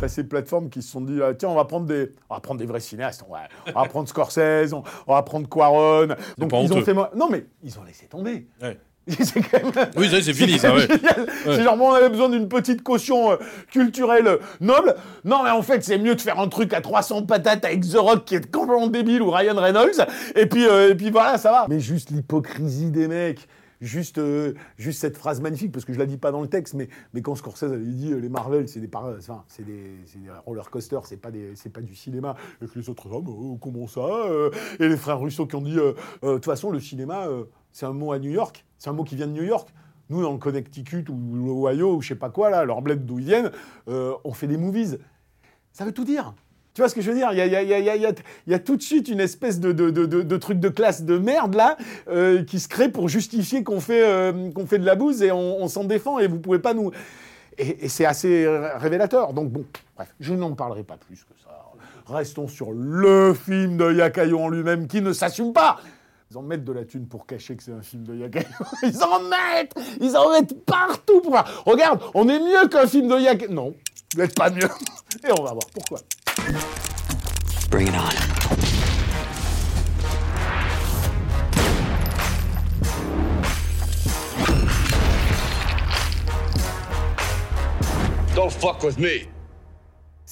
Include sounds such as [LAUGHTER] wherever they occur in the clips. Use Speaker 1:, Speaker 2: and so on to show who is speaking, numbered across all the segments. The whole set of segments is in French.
Speaker 1: T'as ces plateformes qui se sont dit, ah, tiens, on va prendre des, on va prendre des vrais cinéastes, on va, on va prendre Scorsese, on, on va prendre Quaron. Donc ils ont fait, non mais ils ont laissé tomber.
Speaker 2: Ouais. [LAUGHS]
Speaker 1: C'est quand même.
Speaker 2: Oui, c'est fini, ça, ouais.
Speaker 1: génial. C'est genre, bon, on avait besoin d'une petite caution euh, culturelle euh, noble. Non, mais en fait, c'est mieux de faire un truc à 300 patates avec The Rock qui est complètement débile ou Ryan Reynolds. Et puis, euh, et puis voilà, ça va. Mais juste l'hypocrisie des mecs. Juste, euh, juste cette phrase magnifique, parce que je la dis pas dans le texte, mais, mais quand Scorsese avait dit euh, les Marvel, c'est des, enfin, c'est des, des roller coasters, c'est pas, pas du cinéma. Et que les autres, ah, mais, euh, comment ça euh Et les frères Russo qui ont dit de toute façon, le cinéma, c'est un mot à New York, c'est un mot qui vient de New York. Nous, dans le Connecticut ou l'Ohio ou je sais pas quoi, là, leur bled d'où ils viennent, on fait des movies. Ça veut tout dire. Tu vois ce que je veux dire? Il y a, tout de suite une espèce de, truc de classe de merde là euh, qui se crée pour justifier qu'on fait, euh, de la bouse et on, s'en défend et vous pouvez pas nous. Et, c'est assez ré- révélateur. Donc bon, bref, je n'en parlerai pas plus que ça. Restons sur le film de Yakayo en lui-même qui ne s'assume pas. Ils en mettent de la thune pour cacher que c'est un film de Yakayo. [LAUGHS] Ils en mettent Ils en mettent partout pour. Regarde, on est mieux qu'un film de Yakayo. Non, vous n'êtes pas mieux. Et on va voir pourquoi.
Speaker 3: Bring it on. Don't fuck with me.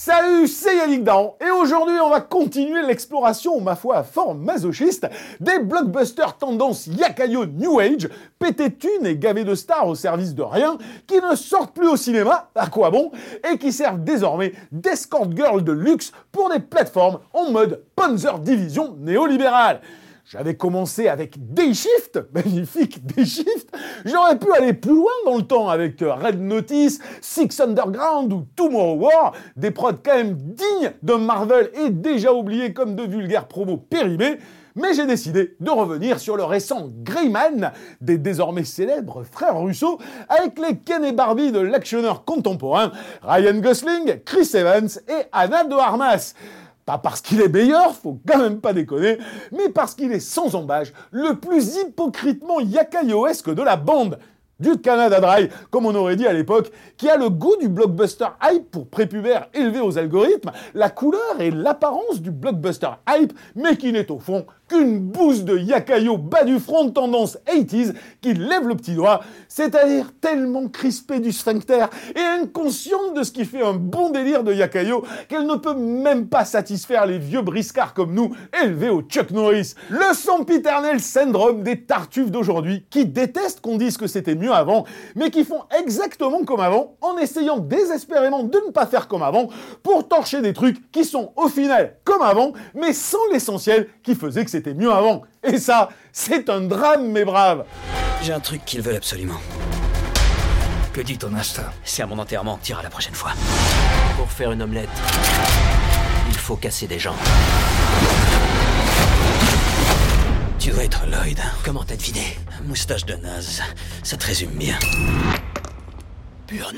Speaker 1: Salut, c'est Yannick Dahan, et aujourd'hui on va continuer l'exploration, ma foi, fort masochiste, des blockbusters tendance Yakayo New Age, pété thunes et gavés de stars au service de rien, qui ne sortent plus au cinéma, à quoi bon, et qui servent désormais d'escort girl de luxe pour des plateformes en mode Panzer Division néolibérale. J'avais commencé avec Day Shift, [LAUGHS] magnifique Day Shift. J'aurais pu aller plus loin dans le temps avec euh, Red Notice, Six Underground ou Tomorrow War, des prods quand même dignes d'un Marvel et déjà oubliés comme de vulgaires promos périmés. Mais j'ai décidé de revenir sur le récent Greyman des désormais célèbres frères Russo avec les Ken et Barbie de l'actionneur contemporain Ryan Gosling, Chris Evans et Anna de Armas. Pas parce qu'il est meilleur, faut quand même pas déconner, mais parce qu'il est sans embâche le plus hypocritement yakayoesque de la bande. Du Canada Dry, comme on aurait dit à l'époque, qui a le goût du blockbuster hype pour prépubère élevé aux algorithmes, la couleur et l'apparence du blockbuster hype, mais qui n'est au fond qu'une bouse de yakayo bas du front tendance 80s qui lève le petit doigt, c'est-à-dire tellement crispée du sphincter et inconsciente de ce qui fait un bon délire de yakayo qu'elle ne peut même pas satisfaire les vieux briscards comme nous, élevés au Chuck Norris. Le sempiternel syndrome des tartuffes d'aujourd'hui qui détestent qu'on dise que c'était mieux avant, mais qui font exactement comme avant en essayant désespérément de ne pas faire comme avant pour torcher des trucs qui sont au final comme avant, mais sans l'essentiel qui faisait que c'était mieux avant. Et ça, c'est un drame, mes braves.
Speaker 3: J'ai un truc qu'ils veulent absolument.
Speaker 4: Que dit ton instinct
Speaker 3: C'est à mon enterrement que tira la prochaine fois. Pour faire une omelette, il faut casser des jambes. Tu dois être Lloyd. Comment t'as deviné? Moustache de naze. Ça te résume bien. Pur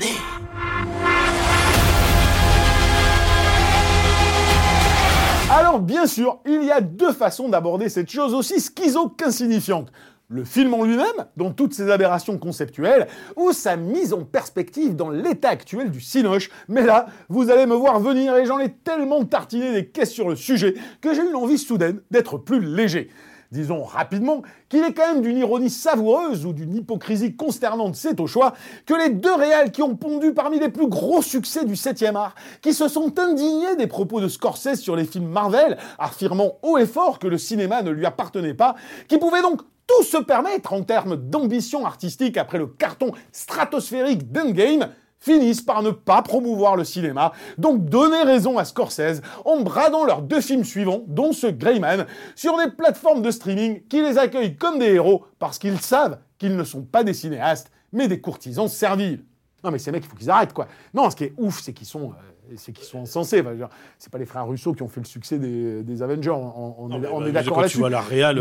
Speaker 1: Alors bien sûr, il y a deux façons d'aborder cette chose aussi schizo qu'insignifiante. Le film en lui-même, dans toutes ses aberrations conceptuelles, ou sa mise en perspective dans l'état actuel du cinoche. Mais là, vous allez me voir venir et j'en ai tellement tartiné des caisses sur le sujet que j'ai eu l'envie soudaine d'être plus léger. Disons rapidement qu'il est quand même d'une ironie savoureuse ou d'une hypocrisie consternante, c'est au choix, que les deux réals qui ont pondu parmi les plus gros succès du 7e art, qui se sont indignés des propos de Scorsese sur les films Marvel, affirmant haut et fort que le cinéma ne lui appartenait pas, qui pouvaient donc tout se permettre en termes d'ambition artistique après le carton stratosphérique d'Endgame, finissent par ne pas promouvoir le cinéma, donc donner raison à Scorsese en bradant leurs deux films suivants, dont ce Greyman, sur des plateformes de streaming qui les accueillent comme des héros parce qu'ils savent qu'ils ne sont pas des cinéastes, mais des courtisans serviles. Non mais ces mecs, il faut qu'ils arrêtent quoi. Non, ce qui est ouf, c'est qu'ils sont, euh, c'est qu'ils sont insensés. Enfin, c'est pas les frères Russo qui ont fait le succès des, des Avengers. On, on
Speaker 2: Non,
Speaker 1: est,
Speaker 2: bah,
Speaker 1: d'accord là-dessus.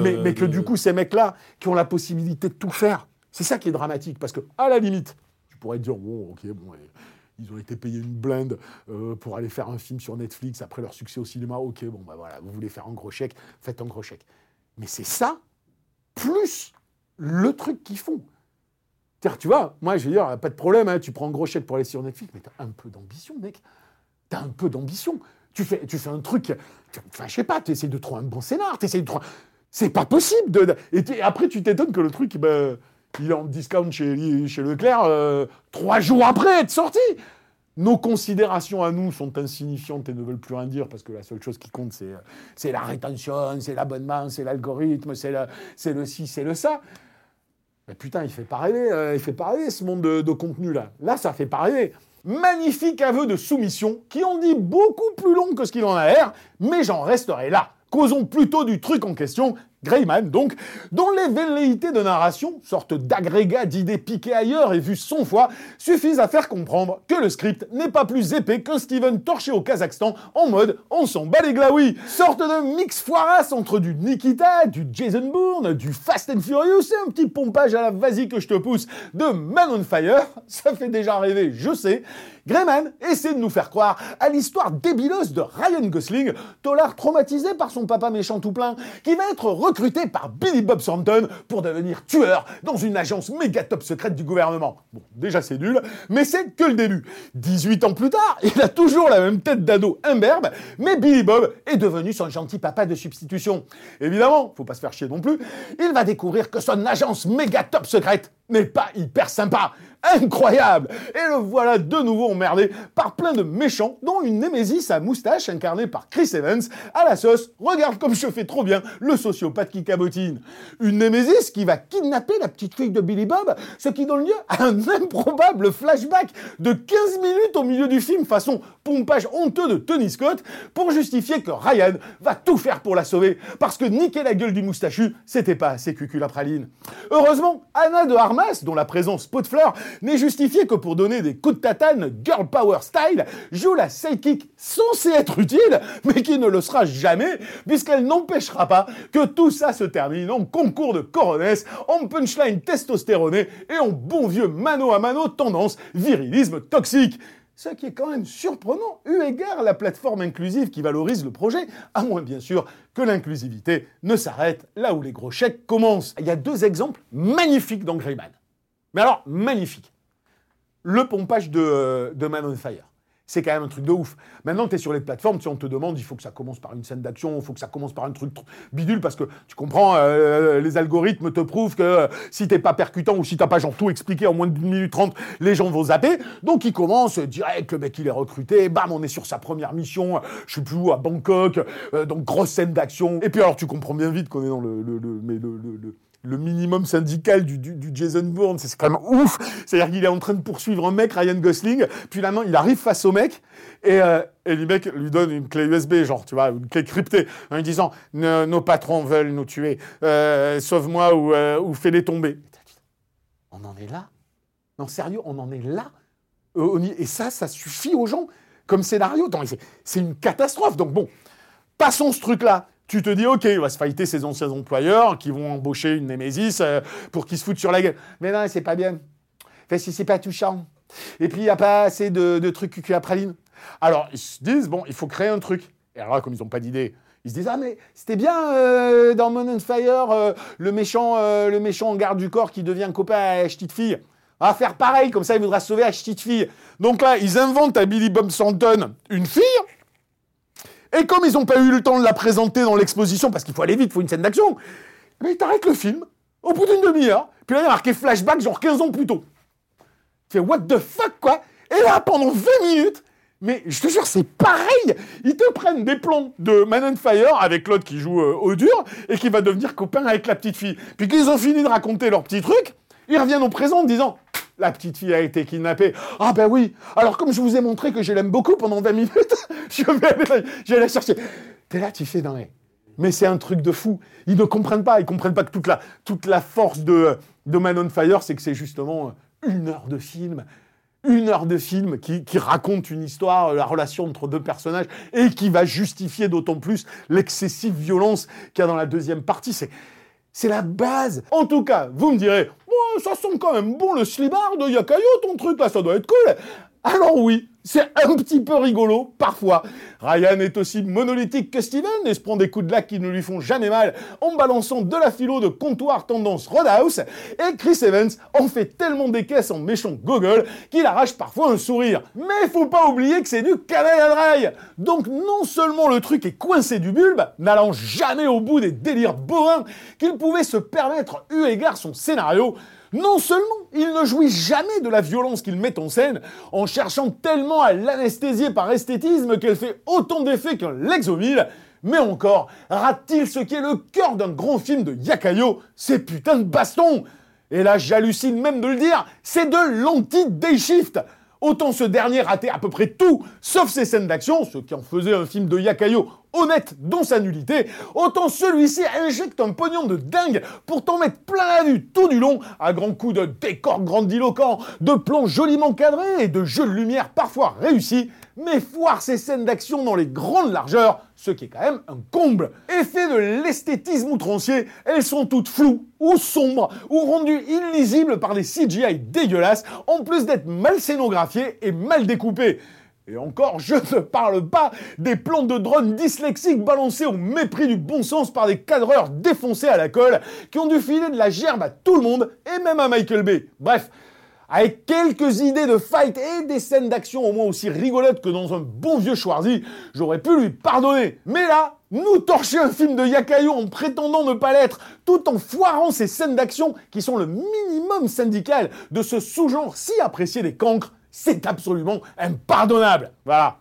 Speaker 1: mais,
Speaker 2: euh,
Speaker 1: mais que
Speaker 2: de-
Speaker 1: du coup, ces mecs-là, qui ont la possibilité de tout faire, c'est ça qui est dramatique. Parce que, à la limite, pourrais dire, bon, ok, bon, eh, ils ont été payés une blinde euh, pour aller faire un film sur Netflix après leur succès au cinéma. Ok, bon, bah voilà, vous voulez faire un gros chèque, faites un gros chèque. Mais c'est ça, plus le truc qu'ils font. C'est-à-dire, tu vois, moi, je veux dire, pas de problème, hein, tu prends un gros chèque pour aller sur Netflix, mais t'as un peu d'ambition, mec. T'as un peu d'ambition. Tu fais, tu fais un truc, enfin, je sais pas, tu essaies de trouver un bon scénar, tu de trouver... C'est pas possible de... Et tu- après, tu t'étonnes que le truc, ben, il est en discount chez, chez Leclerc euh, trois jours après être sorti. Nos considérations à nous sont insignifiantes et ne veulent plus rien dire parce que la seule chose qui compte, c'est, la rétention, c'est l'abonnement, c'est l'algorithme, c'est le, le ci, c'est le ça. Mais putain, il fait pas rêver, euh, il fait pas rêver ce monde de, de contenu là. Là, ça fait pas rêver. Magnifique aveu de soumission qui en dit beaucoup plus long que ce qu'il en a l'air, mais j'en resterai là. Causons plutôt du truc en question, Greyman donc, dont les velléités de narration, sorte d'agrégat d'idées piquées ailleurs et vues 100 fois, suffisent à faire comprendre que le script n'est pas plus épais qu'un Steven torché au Kazakhstan en mode on s'en bat les glaouis. Sorte de mix foirasse entre du Nikita, du Jason Bourne, du Fast and Furious et un petit pompage à la vas-y que je te pousse de Man on Fire. Ça fait déjà rêver, je sais. Greyman essaie de nous faire croire à l'histoire débileuse de Ryan Gosling, tolard traumatisé par son papa méchant tout plein, qui va être recruté par Billy Bob Thornton pour devenir tueur dans une agence méga top secrète du gouvernement. Bon, déjà c'est nul, mais c'est que le début. 18 ans plus tard, [LAUGHS] il a toujours la même tête d'ado imberbe, mais Billy Bob est devenu son gentil papa de substitution. Évidemment, faut pas se faire chier non plus, il va découvrir que son agence méga top secrète n'est pas hyper sympa. Incroyable Et le voilà de nouveau emmerdé par plein de méchants, dont une Némésis à moustache incarnée par Chris Evans, à la sauce, regarde comme je fais trop bien le sociopathe qui cabotine. Une Némésis qui va kidnapper la petite fille de Billy Bob, ce qui donne lieu à un improbable flashback de 15 minutes au milieu du film, façon pompage honteux de Tony Scott, pour justifier que Ryan va tout faire pour la sauver, parce que niquer la gueule du moustachu, c'était pas assez cuculapraline. Heureusement, Anna de Armas, dont la présence pot de n'est justifiée que pour donner des coups de tatane girl power style, joue la sidekick censée être utile, mais qui ne le sera jamais, puisqu'elle n'empêchera pas que tout ça se termine en concours de coronesse, en punchline testostéroné et en bon vieux mano à mano tendance virilisme toxique. Ce qui est quand même surprenant, eu égard à la plateforme inclusive qui valorise le projet, à moins bien sûr que l'inclusivité ne s'arrête là où les gros chèques commencent. Il y a deux exemples magnifiques dans Greyman. Mais alors, magnifique. Le pompage de, euh, de Man on Fire. C'est quand même un truc de ouf. Maintenant, tu es sur les plateformes, si on te demande, il faut que ça commence par une scène d'action, il faut que ça commence par un truc tr- bidule, parce que tu comprends, euh, les algorithmes te prouvent que euh, si t'es pas percutant ou si t'as pas genre tout expliqué en moins d'une minute trente, les gens vont zapper. Donc il commence direct, le mec il est recruté, bam, on est sur sa première mission, euh, je sais plus où, à Bangkok, euh, donc grosse scène d'action. Et puis alors tu comprends bien vite qu'on est dans le, mais le- le- minimum syndical du, Jason Bourne, c'est quand même ouf. C'est-à-dire qu'il est en train de poursuivre un mec, Ryan Gosling, puis là, non, il arrive face au mec, et, euh, le mec lui donne une clé USB, genre, tu vois, une clé cryptée, en lui disant Nos patrons veulent nous tuer, euh, sauve-moi ou, euh, ou fais-les tomber. On en est là Non, sérieux, on en est là Et ça, ça suffit aux gens comme scénario. C'est une catastrophe. Donc bon, passons ce truc-là. Tu te dis, ok, il va se fighter ses anciens employeurs qui vont embaucher une Némésis euh, pour qu'ils se foutent sur la gueule. Mais non, c'est pas bien. Enfin, si c'est pas touchant. Et puis, il n'y a pas assez de, de trucs cucu à praline. Alors, ils se disent, bon, il faut créer un truc. Et alors là, comme ils n'ont pas d'idée, ils se disent, ah, mais c'était bien euh, dans Moon on Fire, euh, le, méchant, le méchant en garde du corps qui devient copain à petite fille. On va faire pareil, comme ça, il voudra sauver la petite fille. Donc là, ils inventent à Billy Bob Thornton une fille. Et comme ils n'ont pas eu le temps de la présenter dans l'exposition, parce qu'il faut aller vite, il faut une scène d'action, eh ben, ils t'arrêtent le film, au bout d'une demi-heure, puis là, il y a marqué flashback, genre 15 ans plus tôt. Tu fais, what the fuck, quoi? Et là, pendant 20 minutes, mais je te jure, c'est pareil Ils te prennent des plans de Man on Fire avec l'autre qui joue euh, au dur et qui va devenir copain avec la petite fille. Puis qu'ils ont fini de raconter leur petit truc, ils reviennent au présent en disant La petite fille a été kidnappée. Ah ben oui. Alors comme je vous ai montré que je l'aime beaucoup pendant 20 minutes, [LAUGHS] je vais aller, la chercher. T'es là, tu fais dans les... Mais c'est un truc de fou. Ils ne comprennent pas. Ils comprennent pas que toute la, toute la force de, de Man on Fire, c'est que c'est justement une heure de film. Une heure de film qui, qui raconte une histoire, la relation entre deux personnages, et qui va justifier d'autant plus l'excessive violence qu'il y a dans la deuxième partie. C'est, c'est la base. En tout cas, vous me direz, ça sent quand même bon le slibard de Yakayo, ton truc là, ça doit être cool. Alors oui, c'est un petit peu rigolo, parfois. Ryan est aussi monolithique que Steven et se prend des coups de lac qui ne lui font jamais mal en balançant de la philo de comptoir tendance Roadhouse. Et Chris Evans en fait tellement des caisses en méchant Google qu'il arrache parfois un sourire. Mais faut pas oublier que c'est du canaille à draille. Donc non seulement le truc est coincé du bulbe, n'allant jamais au bout des délires bovins qu'il pouvait se permettre eu égard son scénario, non seulement il ne jouit jamais de la violence qu'il met en scène, en cherchant tellement à l'anesthésier par esthétisme qu'elle fait autant d'effets qu'un Lexomil, mais encore, rate-t-il ce qui est le cœur d'un grand film de Yakayo, ces putains de bastons! Et là, j'hallucine même de le dire, c'est de l'anti-day shift Autant ce dernier ratait à peu près tout, sauf ses scènes d'action, ce qui en faisait un film de Yakayo honnête dans sa nullité, autant celui-ci injecte un pognon de dingue pour t'en mettre plein la vue tout du long, à grands coups de décors grandiloquents, de plans joliment cadrés et de jeux de lumière parfois réussis, mais foire ses scènes d'action dans les grandes largeurs, ce qui est quand même un comble. Effet de l'esthétisme outrancier, elles sont toutes floues, ou sombres, ou rendues illisibles par des CGI dégueulasses, en plus d'être mal scénographiées et mal découpées. Et encore, je ne parle pas des plans de drones dyslexiques balancés au mépris du bon sens par des cadreurs défoncés à la colle qui ont dû filer de la gerbe à tout le monde et même à Michael Bay. Bref, avec quelques idées de fight et des scènes d'action au moins aussi rigolotes que dans un bon vieux Schwarzy, j'aurais pu lui pardonner. Mais là, nous torcher un film de Yakayo en prétendant ne pas l'être, tout en foirant ces scènes d'action qui sont le minimum syndical de ce sous-genre si apprécié des cancres, c'est absolument impardonnable. Voilà.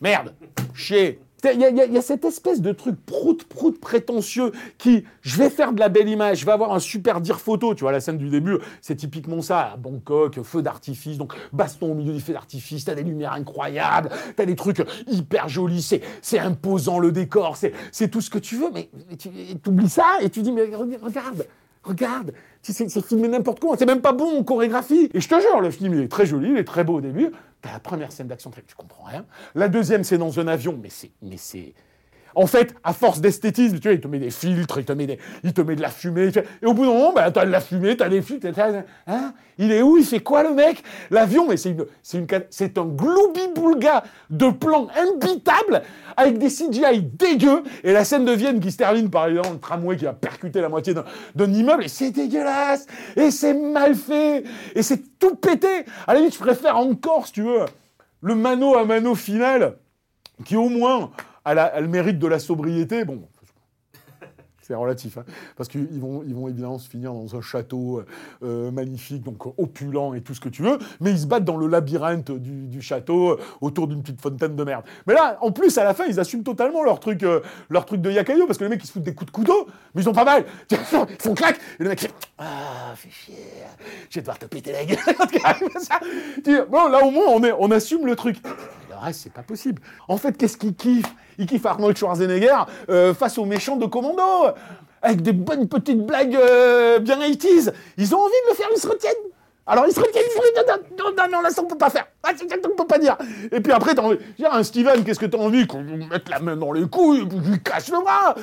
Speaker 1: Merde. Chier. Il y, a cette espèce de truc prout-prout prétentieux qui, je vais faire de la belle image, je vais avoir un super dire photo, tu vois, la scène du début, c'est typiquement ça, Bangkok, feu d'artifice, donc baston au milieu du feu d'artifice, t'as des lumières incroyables, t'as des trucs hyper jolis, c'est imposant le décor, c'est tout ce que tu veux, mais, tu oublies ça et tu dis, mais regarde, regarde, c'est filmé n'importe quoi, c'est même pas bon en chorégraphie. Et je te jure, le film il est très joli, il est très beau au début. T'as la première scène d'action, tu comprends rien. La deuxième, c'est dans un avion, mais c'est, mais c'est, en fait, à force d'esthétisme, tu vois, il te met des filtres, il te met, des, il te met de la fumée, et au bout d'un moment, bah, t'as de la fumée, t'as des filtres, hein Il est où Il fait quoi le mec? L'avion, mais c'est une, c'est une, c'est un gloubi-boulga de plans imbitables avec des CGI dégueux et la scène de Vienne qui se termine par exemple le tramway qui a percuté la moitié d'un, immeuble et c'est dégueulasse et c'est mal fait et c'est tout pété. À la limite, je préfère encore, si tu veux, le mano à mano final qui au moins a, le mérite de la sobriété. Bon, [LAUGHS] c'est relatif, hein, parce qu'ils vont, évidemment se finir dans un château euh, euh, magnifique, donc opulent et tout ce que tu veux, mais ils se battent dans le labyrinthe du, château euh, autour d'une petite fontaine de merde. Mais là, en plus, à la fin, ils assument totalement leur truc, leur truc de Yakayo, parce que les mecs, ils se foutent des coups de couteau, mais ils ont pas mal. [LAUGHS] Ils font clac, et le mec Ah, fais chier, je vais devoir te péter la gueule. [LAUGHS] bon, là, au moins, on assume le truc c'est pas possible. En fait, qu'est-ce qu'il kiffe? Il kiffe Arnold Schwarzenegger euh, face aux méchants de Commando, avec des bonnes petites blagues euh, bien 80 Ils ont envie de le faire, ils se retiennent. Alors ils se retiennent, ils se retiennent. Non, non, non, là, ça on peut pas faire. Ah, on peut pas dire. Et puis après, t'as envie. un Steven, qu'est-ce que t'as envie Qu'on lui mette la main dans les couilles, qu'on lui cache le bras?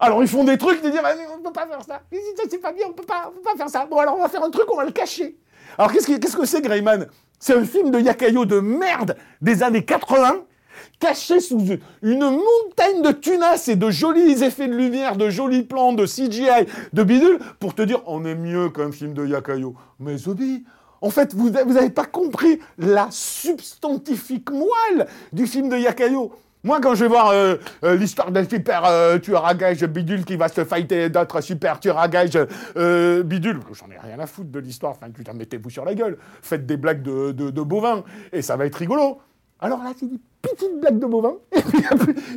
Speaker 1: Alors ils font des trucs, ils disent, on peut pas faire ça. C'est pas bien, on peut pas, on peut pas faire ça. Bon, alors on va faire un truc, on va le cacher. Alors qu'est-ce que c'est, Greyman? C'est un film de Yakayo de merde des années 80, caché sous une montagne de tunas et de jolis effets de lumière, de jolis plans, de CGI, de bidule, pour te dire on est mieux qu'un film de Yakayo. Mais Zobi, en fait, vous n'avez pas compris la substantifique moelle du film de Yakayo. Moi, quand je vais voir euh, euh, l'histoire d'un super euh, tueur à gage bidule qui va se fighter d'autres super tueurs à gage bidule, j'en ai rien à foutre de l'histoire, enfin, putain, mettez-vous sur la gueule, faites des blagues de, bovins, et ça va être rigolo. Alors là, tu dis, petite blague de bovin, et puis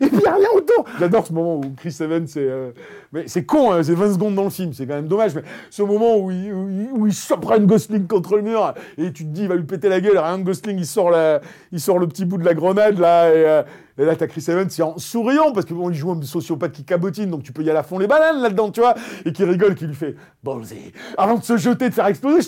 Speaker 1: il n'y a rien autour. J'adore ce moment où Chris Evans, c'est euh, mais c'est con, hein, c'est 20 secondes dans le film, c'est quand même dommage, mais ce moment où il, où il, Gosling contre le mur, et tu te dis, il va lui péter la gueule, Ryan Gosling, il sort, la, il sort le petit bout de la grenade, là, et, euh, et là, t'as Chris Evans, c'est en souriant, parce que bon, joue un sociopathe qui cabotine, donc tu peux y aller à fond les bananes là-dedans, tu vois, et qui rigole, qui lui fait, ballsy, avant de se jeter, de faire exploser,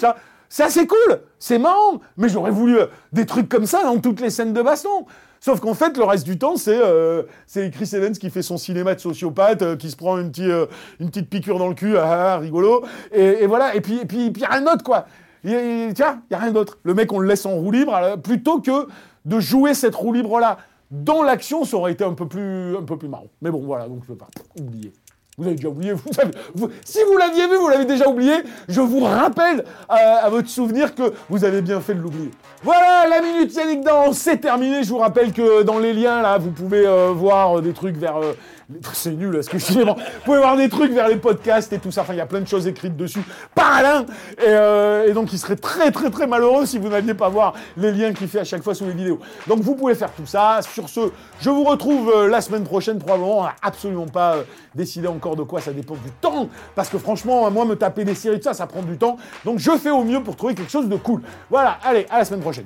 Speaker 1: je c'est cool, c'est marrant, mais j'aurais voulu euh, des trucs comme ça dans toutes les scènes de baston. Sauf qu'en fait, le reste du temps, c'est euh, Chris Evans qui fait son cinéma de sociopathe, euh, qui se prend une, petite, une petite piqûre dans le cul, ah, ah rigolo, et, voilà, et puis, et puis, puis rien d'autre, quoi. tiens, il n'y a rien d'autre. Le mec, on le laisse en roue libre, plutôt que de jouer cette roue libre-là. Dans l'action, ça aurait été un peu plus, un peu plus marrant. Mais bon, voilà, donc je peux pas oublier. Vous avez déjà oublié, vous, si vous l'aviez vu, vous l'avez déjà oublié, je vous rappelle à, votre souvenir que vous avez bien fait de l'oublier. Voilà, la minute Yannick Dans, c'est terminé. Je vous rappelle que dans les liens, là, vous pouvez euh, voir des trucs vers... Euh, [LAUGHS] c'est nul, là, que. Vous pouvez voir des trucs vers les podcasts et tout ça. Enfin, il y a plein de choses écrites dessus par Alain. Et, euh, et donc, il serait très, très, très malheureux si vous n'alliez pas voir les liens qu'il fait à chaque fois sous les vidéos. Donc, vous pouvez faire tout ça. Sur ce, je vous retrouve euh, la semaine prochaine, probablement. On absolument pas euh, décidé encore de quoi. Ça dépend du temps. Parce que franchement, moi, me taper des séries de ça, ça prend du temps. Donc, je fais au mieux pour trouver quelque chose de cool. Voilà. Allez, à la semaine prochaine.